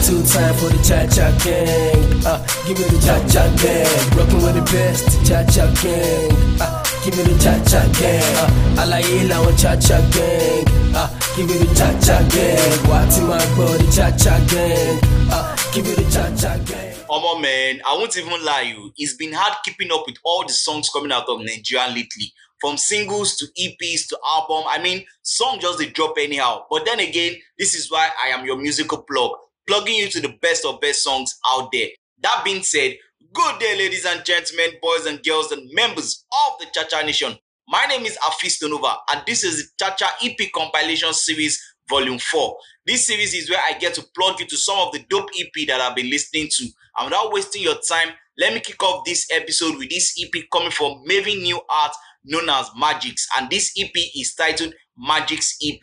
Two time for the cha cha gang. Uh, give me the cha cha gang. Rocking with the best cha cha gang. Uh, give me the cha cha gang. Uh, alaye làwọn cha cha gang. Uh, give me the cha cha gang. Wá my máa gbọ́ the cha cha gang. Uh, give me the cha cha gang. Omo man, I won't even lie you. It's been hard keeping up with all the songs coming out of Nigeria lately. From singles to EPs to album. I mean, song just they drop anyhow. But then again, this is why I am your musical plug, plugging you to the best of best songs out there. That being said, good day, ladies and gentlemen, boys and girls, and members of the Chacha Nation. My name is Afis Tonova, and this is the Chacha EP compilation series volume 4. This series is where I get to plug you to some of the dope EP that I've been listening to. And without wasting your time, let me kick off this episode with this EP coming from Mavin New Art known as Magixx. And this EP is titled Magixx EP.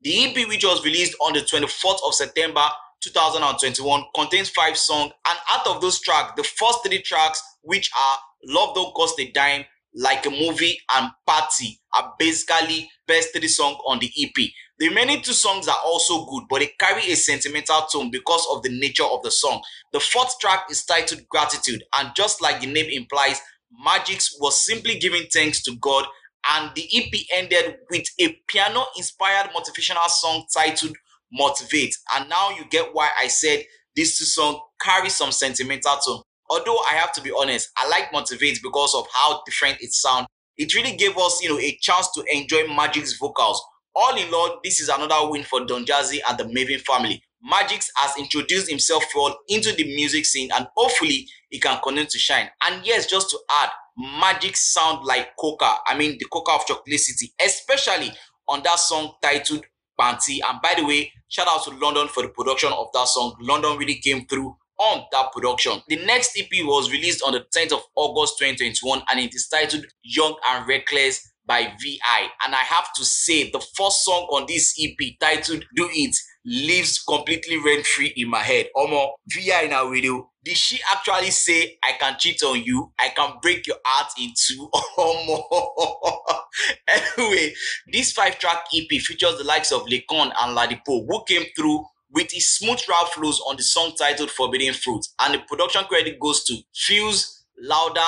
The EP, which was released on the 24th of September 2021, contains five songs. And out of those tracks, the first three tracks, which are Love Don't Cost a Dime, Like a Movie, and Party, are basically best three songs on the EP. The remaining two songs are also good, but they carry a sentimental tone because of the nature of the song. The fourth track is titled Gratitude, and just like the name implies, Magixx was simply giving thanks to God, and the EP ended with a piano inspired motivational song titled Motivate. And now you get why I said these two songs carry some sentimental tone. Although I have to be honest, I like Motivate because of how different it sounds. It really gave us, you know, a chance to enjoy Magixx's vocals all in all, this is another win for Don Jazzy and the Mavin family. Magixx has introduced himself well into the music scene and hopefully he can continue to shine. And yes, just to add, Magixx sound like Koker. I mean, the Koker of Chocolate City, especially on that song titled Panty. And by the way, shout out to London for the production of that song. London really came through on that production. The next EP was released on the 10th of August 2021 and it is titled Young and Reckless by VI. And I have to say, the first song on this EP titled Do It lives completely rent free in my head. Omo, VI in our video. Did she actually say, I can cheat on you? I can break your heart in two? Omo. anyway, this five track EP features the likes of Lekon and Ladipoe, who came through with his smooth rap flows on the song titled Forbidden Fruit. And the production credit goes to Fuse, Louder,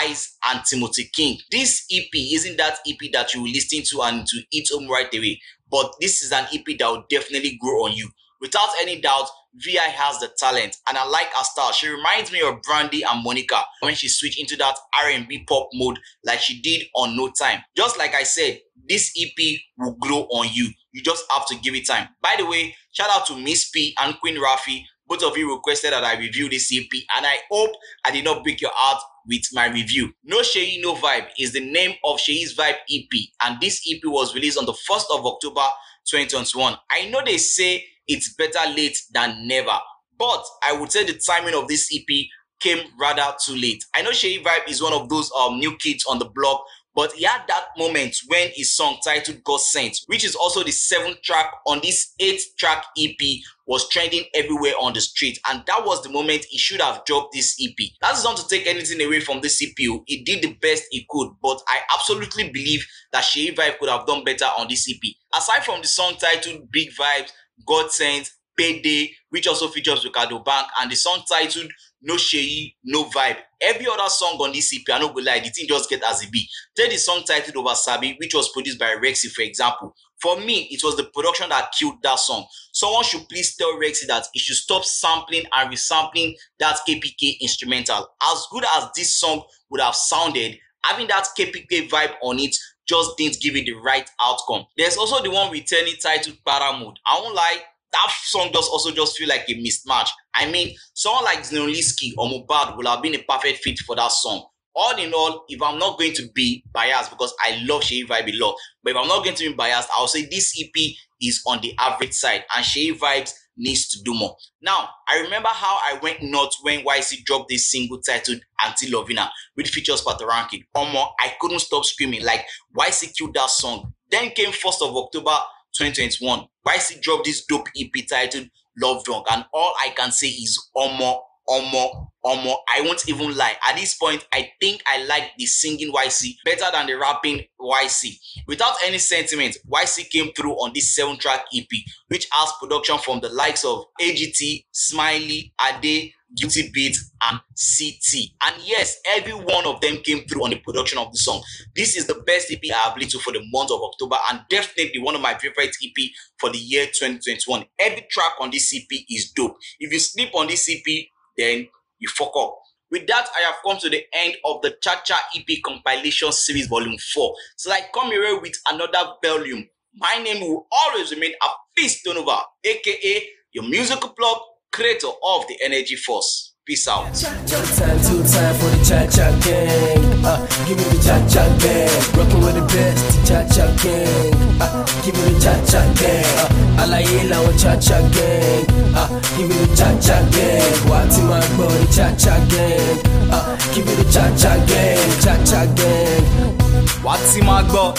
Eyes, and Timothy King. This EP isn't that EP that you will listen to and to eat home right away, but this is an EP that will definitely grow on you. Without any doubt, VI has the talent, and I like her style. She reminds me of Brandy and Monica when she switched into that R&B pop mode like she did on No Time. Just like I said, this EP will grow on you. You just have to give it time. By the way, shout out to Miss P and Queen Rafi. Both of you requested that I review this EP, and I hope I did not break your heart with my review. No Seyi No Vibe is the name of Seyi's Vibe EP, and this EP was released on the 1st of October 2021. I know they say it's better late than never, but I would say the timing of this EP came rather too late. I know Sheyi Vibe is one of those um, new kids on the block but he had that moment when his song titled God Sent, which is also the seventh track on this eighth track EP, was trending everywhere on the street. And that was the moment he should have dropped this EP. That is not to take anything away from this EP. He did the best he could, but I absolutely believe that Sheyi Vibe could have done better on this EP. Aside from the song titled Big Vibes, God Sent, Payday, which also features Ricardo Bank, and the song titled No Sheyi, No Vibe. Every other song on this EP, I no go lie, the thing just get as it be. Take the song titled Over Sabi, which was produced by Rexy, for example. For me, it was the production that killed that song. Someone should please tell Rexy that he should stop sampling and resampling that KPK instrumental. As good as this song would have sounded, having that KPK vibe on it just didn't give it the right outcome. There's also the one returning titled Paramode. I won't lie, that song does also just feel like a mismatch. I mean, someone like Zinoleesky or Mohbad would have been a perfect fit for that song. All in all, if I'm not going to be biased because I love Seyi Vibe a lot, but if I'm not going to be biased, I'll say this EP is on the average side and Seyi Vibes needs to do more. Now, I remember how I went nuts when Ycee dropped this single titled Anti Lovina, which features Patoranking. Omo, I couldn't stop screaming like Ycee killed that song. Then came 1st of October 2021. Ycee dropped this dope EP titled Love Drunk, and all I can say is Omo, Omo, Omo, I won't even lie. At this point, I think I like the singing YC better than the rapping YC. Without any sentiment, YC came through on this seven track EP, which has production from the likes of AGT, Smiley, Ade, Guilty Beat, and CT. And yes, every one of them came through on the production of the song. This is the best EP I have listened to for the month of October, and definitely one of my favorite EP for the year 2021. Every track on this EP is dope. If you sleep on this EP, then you fuck up. With that, I have come to the end of the Cha Cha EP compilation series volume 4. So I come here with another volume. My name will always remain A Afis Donova, aka your musical plug, creator of the Energy Force. Peace out. Time, two time for the cha cha gang. Uh, give me the cha cha gang. Rockin' with the best, cha cha gang. Uh, give me the cha cha gang. Uh, alaye làwọn cha cha gang. Uh, give me the cha cha gang. The cha cha gang. Uh, give me the cha cha gang, cha cha gang. What's in my god?